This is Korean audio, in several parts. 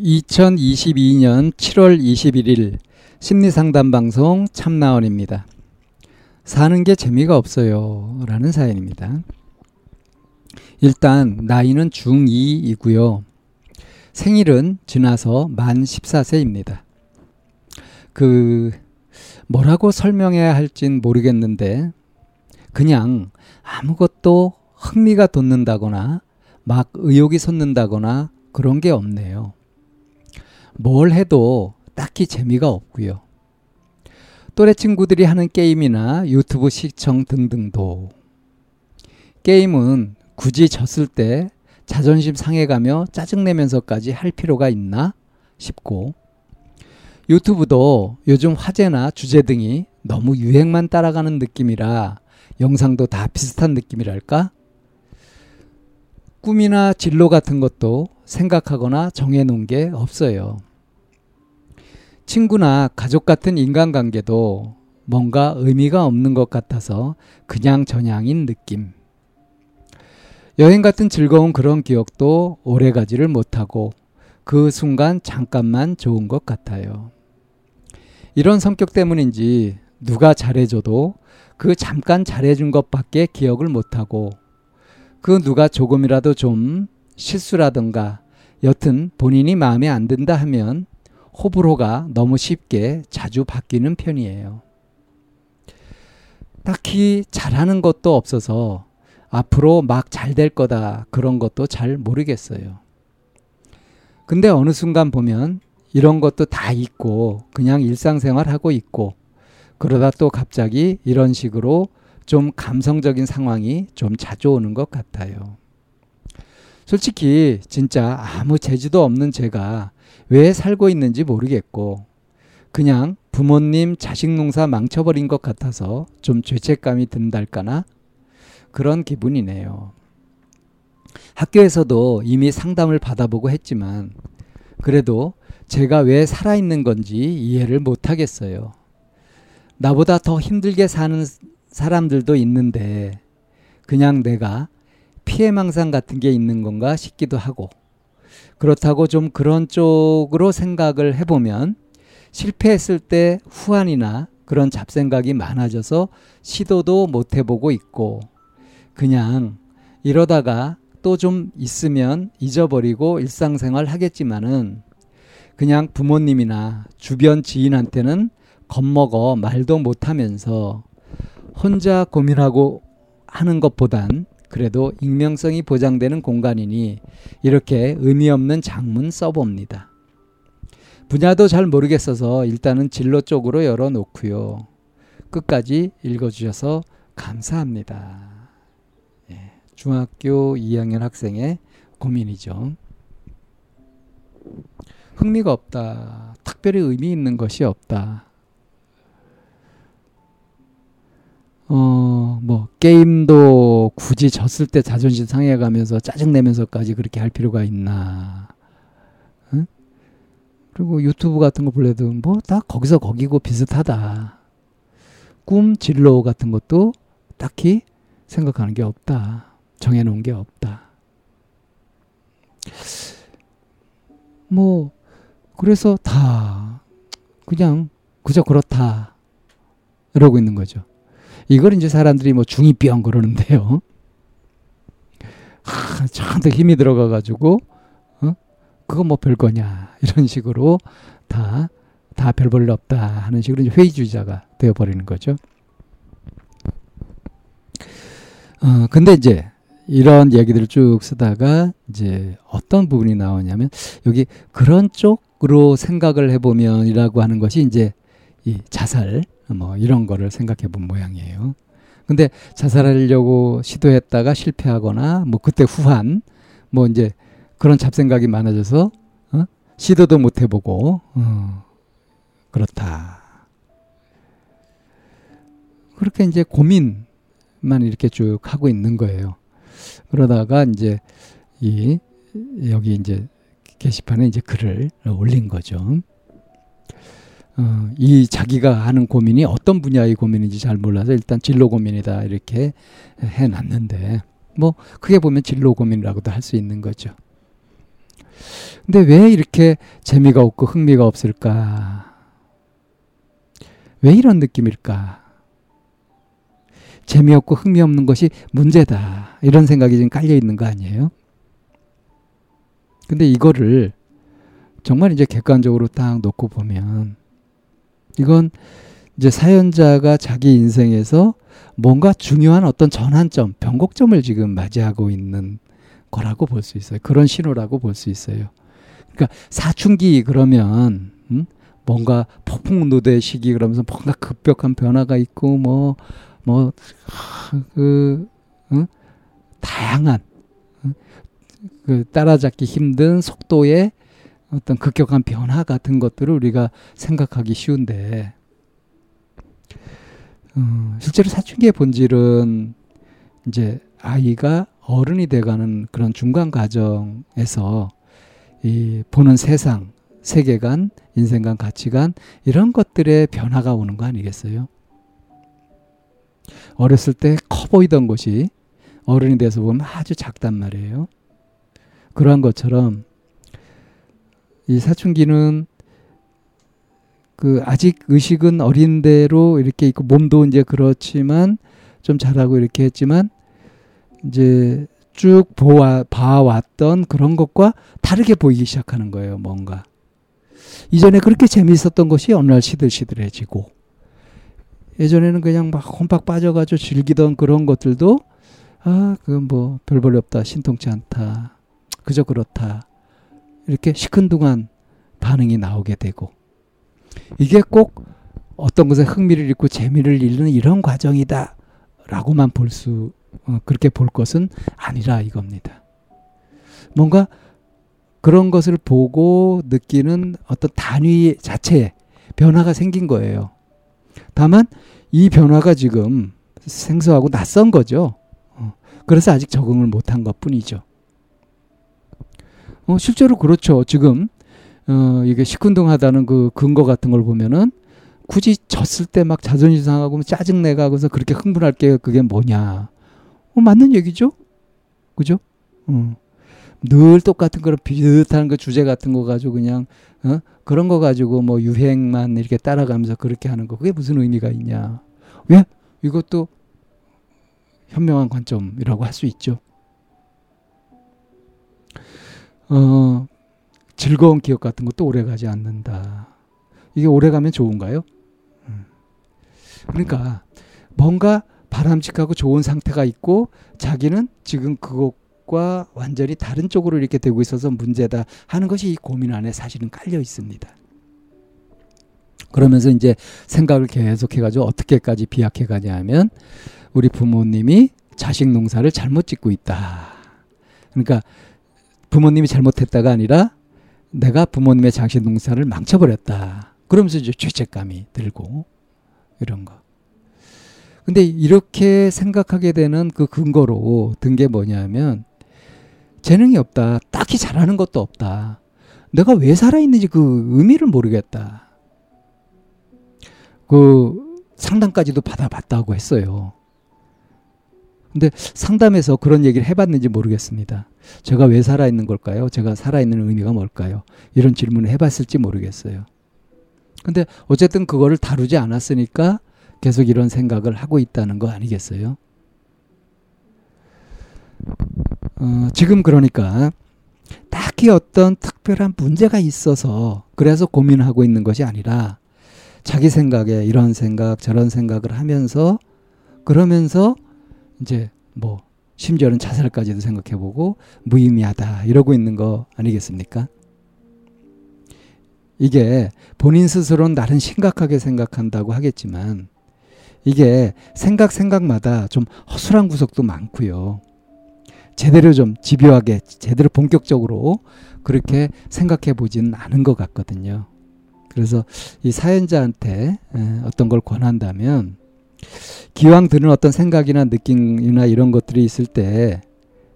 2022년 7월 21일 심리상담 방송 참나원입니다. 사는 게 재미가 없어요. 라는 사연입니다. 일단 나이는 중2이고요. 생일은 지나서 만 14세입니다. 그 뭐라고 설명해야 할진 모르겠는데 그냥 아무것도 흥미가 돋는다거나 막 의욕이 솟는다거나 그런 게 없네요. 뭘 해도 딱히 재미가 없고요. 또래 친구들이 하는 게임이나 유튜브 시청 등등도 게임은 굳이 졌을 때 자존심 상해가며 짜증내면서까지 할 필요가 있나 싶고 유튜브도 요즘 화제나 주제 등이 너무 유행만 따라가는 느낌이라 영상도 다 비슷한 느낌이랄까? 꿈이나 진로 같은 것도 생각하거나 정해놓은 게 없어요. 친구나 가족 같은 인간관계도 뭔가 의미가 없는 것 같아서 그냥 전향인 느낌. 여행 같은 즐거운 그런 기억도 오래 가지를 못하고 그 순간 잠깐만 좋은 것 같아요. 이런 성격 때문인지 누가 잘해줘도 그 잠깐 잘해준 것밖에 기억을 못하고 그 누가 조금이라도 좀 실수라든가 여튼 본인이 마음에 안 든다 하면 호불호가 너무 쉽게 자주 바뀌는 편이에요. 딱히 잘하는 것도 없어서 앞으로 막 잘 될 거다 그런 것도 잘 모르겠어요. 근데 어느 순간 보면 이런 것도 다 있고 그냥 일상생활 하고 있고 그러다 또 갑자기 이런 식으로 좀 감성적인 상황이 좀 자주 오는 것 같아요. 솔직히 진짜 아무 재주도 없는 제가 왜 살고 있는지 모르겠고 그냥 부모님 자식 농사 망쳐버린 것 같아서 좀 죄책감이 든달까나 그런 기분이네요. 학교에서도 이미 상담을 받아보고 했지만 그래도 제가 왜 살아있는 건지 이해를 못하겠어요. 나보다 더 힘들게 사는 사람들도 있는데 그냥 내가 피해망상 같은 게 있는 건가 싶기도 하고 그렇다고 좀 그런 쪽으로 생각을 해보면 실패했을 때 후환이나 그런 잡생각이 많아져서 시도도 못 해보고 있고 그냥 이러다가 또 좀 있으면 잊어버리고 일상생활 하겠지만은 그냥 부모님이나 주변 지인한테는 겁먹어 말도 못하면서 혼자 고민하고 하는 것보단 그래도 익명성이 보장되는 공간이니 이렇게 의미 없는 장문 써봅니다. 분야도 잘 모르겠어서 일단은 진로 쪽으로 열어놓고요. 끝까지 읽어주셔서 감사합니다. 예, 중학교 2학년 학생의 고민이죠. 흥미가 없다. 특별히 의미 있는 것이 없다. 게임도 굳이 졌을 때 자존심 상해가면서 짜증내면서까지 그렇게 할 필요가 있나. 응? 그리고 유튜브 같은 거 볼래도 뭐 다 거기서 거기고 비슷하다. 꿈, 진로 같은 것도 딱히 생각하는 게 없다. 정해놓은 게 없다. 뭐, 그래서 다 그냥 그저 그렇다. 이러고 있는 거죠. 이걸 이제 사람들이 뭐 중이병 그러는데요. 하, 참더 힘이 들어가가지고, 어? 그거 뭐 별 거냐. 이런 식으로 다, 다 별볼일 없다. 하는 식으로 이제 회의주의자가 되어버리는 거죠. 어, 근데 이제 이런 얘기들을 쭉 쓰다가 이제 어떤 부분이 나오냐면 여기 그런 쪽으로 생각을 해보면이라고 하는 것이 이제 이 자살 뭐 이런 거를 생각해 본 모양이에요. 근데 자살하려고 시도했다가 실패하거나 뭐 그때 후한 뭐 이제 그런 잡생각이 많아져서 어? 시도도 못 해보고 어, 그렇다. 그렇게 이제 고민만 이렇게 쭉 하고 있는 거예요. 그러다가 이제 이 여기 이제 게시판에 이제 글을 올린 거죠. 어, 이 자기가 하는 고민이 어떤 분야의 고민인지 잘 몰라서 일단 진로 고민이다 이렇게 해놨는데 뭐 크게 보면 진로 고민이라고도 할 수 있는 거죠. 근데 왜 이렇게 재미가 없고 흥미가 없을까? 왜 이런 느낌일까? 재미없고 흥미없는 것이 문제다. 이런 생각이 지금 깔려 있는 거 아니에요? 근데 이거를 정말 이제 객관적으로 딱 놓고 보면 이건 이제 사연자가 자기 인생에서 뭔가 중요한 어떤 전환점, 변곡점을 지금 맞이하고 있는 거라고 볼 수 있어요. 그런 신호라고 볼 수 있어요. 그러니까 사춘기 그러면 음? 뭔가 폭풍노대 시기 그러면서 뭔가 급격한 변화가 있고 뭐 뭐그 응? 다양한 응? 그 따라잡기 힘든 속도의 어떤 급격한 변화 같은 것들을 우리가 생각하기 쉬운데 어, 실제로 사춘기의 본질은 이제 아이가 어른이 돼가는 그런 중간 과정에서 이 보는 세상, 세계관, 인생관, 가치관 이런 것들의 변화가 오는 거 아니겠어요? 어렸을 때 커 보이던 것이 어른이 돼서 보면 아주 작단 말이에요. 그러한 것처럼 이 사춘기는 그 아직 의식은 어린 대로 이렇게 있고 몸도 이제 그렇지만 좀 자라고 이렇게 했지만 이제 쭉 보아, 봐왔던 그런 것과 다르게 보이기 시작하는 거예요, 뭔가. 이전에 그렇게 재미있었던 것이 어느 날 시들시들해지고, 예전에는 그냥 막 홈박 빠져가지고 즐기던 그런 것들도, 아, 그건 뭐, 별 볼일 없다, 신통치 않다, 그저 그렇다. 이렇게 시큰둥한 반응이 나오게 되고 이게 꼭 어떤 것에 흥미를 잃고 재미를 잃는 이런 과정이다 라고만 볼수 어, 그렇게 볼 것은 아니라 이겁니다. 뭔가 그런 것을 보고 느끼는 어떤 단위 자체에 변화가 생긴 거예요. 다만 이 변화가 지금 생소하고 낯선 거죠. 어, 그래서 아직 적응을 못한 것 뿐이죠. 어, 실제로 그렇죠. 지금 어, 이게 시큰둥하다는 그 근거 같은 걸 보면은 굳이 졌을 때 막 자존심 상하고 짜증 내가 하고서 그렇게 흥분할 게 그게 뭐냐. 어, 맞는 얘기죠? 그죠? 어. 늘 똑같은 그런 비슷한 그 주제 같은 거 가지고 그냥 어? 그런 거 가지고 뭐 유행만 이렇게 따라가면서 그렇게 하는 거 그게 무슨 의미가 있냐? 왜? 이것도 현명한 관점이라고 할 수 있죠. 어, 즐거운 기억 같은 것도 오래 가지 않는다. 이게 오래 가면 좋은가요? 음. 그러니까 뭔가 바람직하고 좋은 상태가 있고 자기는 지금 그것과 완전히 다른 쪽으로 이렇게 되고 있어서 문제다 하는 것이 이 고민 안에 사실은 깔려 있습니다. 그러면서 이제 생각을 계속해가지고 어떻게까지 비약해 가냐 하면 우리 부모님이 자식 농사를 잘못 짓고 있다. 그러니까 부모님이 잘못했다가 아니라 내가 부모님의 장신 농사를 망쳐버렸다. 그러면서 이제 죄책감이 들고 이런 거. 근데 이렇게 생각하게 되는 그 근거로 든 게 뭐냐면 재능이 없다. 딱히 잘하는 것도 없다. 내가 왜 살아있는지 그 의미를 모르겠다. 그 상담까지도 받아봤다고 했어요. 근데 상담에서 그런 얘기를 해봤는지 모르겠습니다. 제가 왜 살아있는 걸까요? 제가 살아있는 의미가 뭘까요? 이런 질문을 해봤을지 모르겠어요. 근데 어쨌든 그거를 다루지 않았으니까 계속 이런 생각을 하고 있다는 거 아니겠어요? 어, 지금 그러니까 딱히 어떤 특별한 문제가 있어서 그래서 고민하고 있는 것이 아니라 자기 생각에 이런 생각 저런 생각을 하면서 그러면서 이제 뭐 심지어는 자살까지도 생각해보고 무의미하다 이러고 있는 거 아니겠습니까? 이게 본인 스스로는 나름 심각하게 생각한다고 하겠지만 이게 생각 생각마다 좀 허술한 구석도 많고요. 제대로 좀 집요하게 제대로 본격적으로 그렇게 생각해 보지는 않은 것 같거든요. 그래서 이 사연자한테 어떤 걸 권한다면 기왕 드는 어떤 생각이나 느낌이나 이런 것들이 있을 때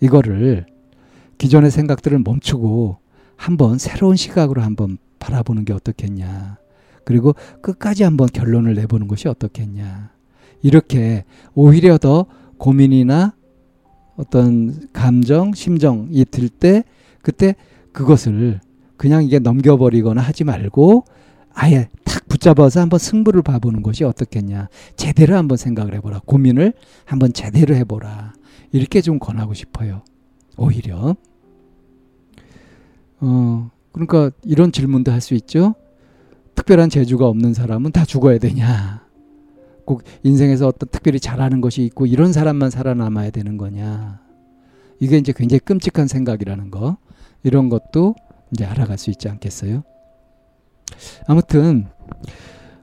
이거를 기존의 생각들을 멈추고 한번 새로운 시각으로 한번 바라보는 게 어떻겠냐. 그리고 끝까지 한번 결론을 내보는 것이 어떻겠냐. 이렇게 오히려 더 고민이나 어떤 감정, 심정이 들 때 그때 그것을 그냥 이게 넘겨버리거나 하지 말고 아예 탁 붙잡아서 한번 승부를 봐보는 것이 어떻겠냐. 제대로 한번 생각을 해보라. 고민을 한번 제대로 해보라. 이렇게 좀 권하고 싶어요. 오히려. 어, 그러니까 이런 질문도 할 수 있죠. 특별한 재주가 없는 사람은 다 죽어야 되냐. 꼭 인생에서 어떤 특별히 잘하는 것이 있고 이런 사람만 살아남아야 되는 거냐. 이게 이제 굉장히 끔찍한 생각이라는 거. 이런 것도 이제 알아갈 수 있지 않겠어요? 아무튼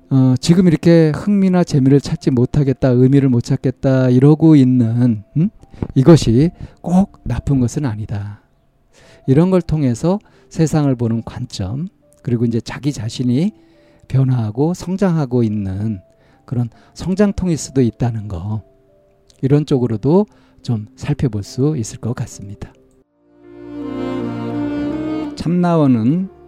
어, 지금 이렇게 흥미나 재미를 찾지 못하겠다, 의미를 못 찾겠다 이러고 있는 음? 이것이 꼭 나쁜 것은 아니다. 이런 걸 통해서 세상을 보는 관점 그리고 이제 자기 자신이 변화하고 성장하고 있는 그런 성장통일 수도 있다는 거 이런 쪽으로도 좀 살펴볼 수 있을 것 같습니다. 참나원은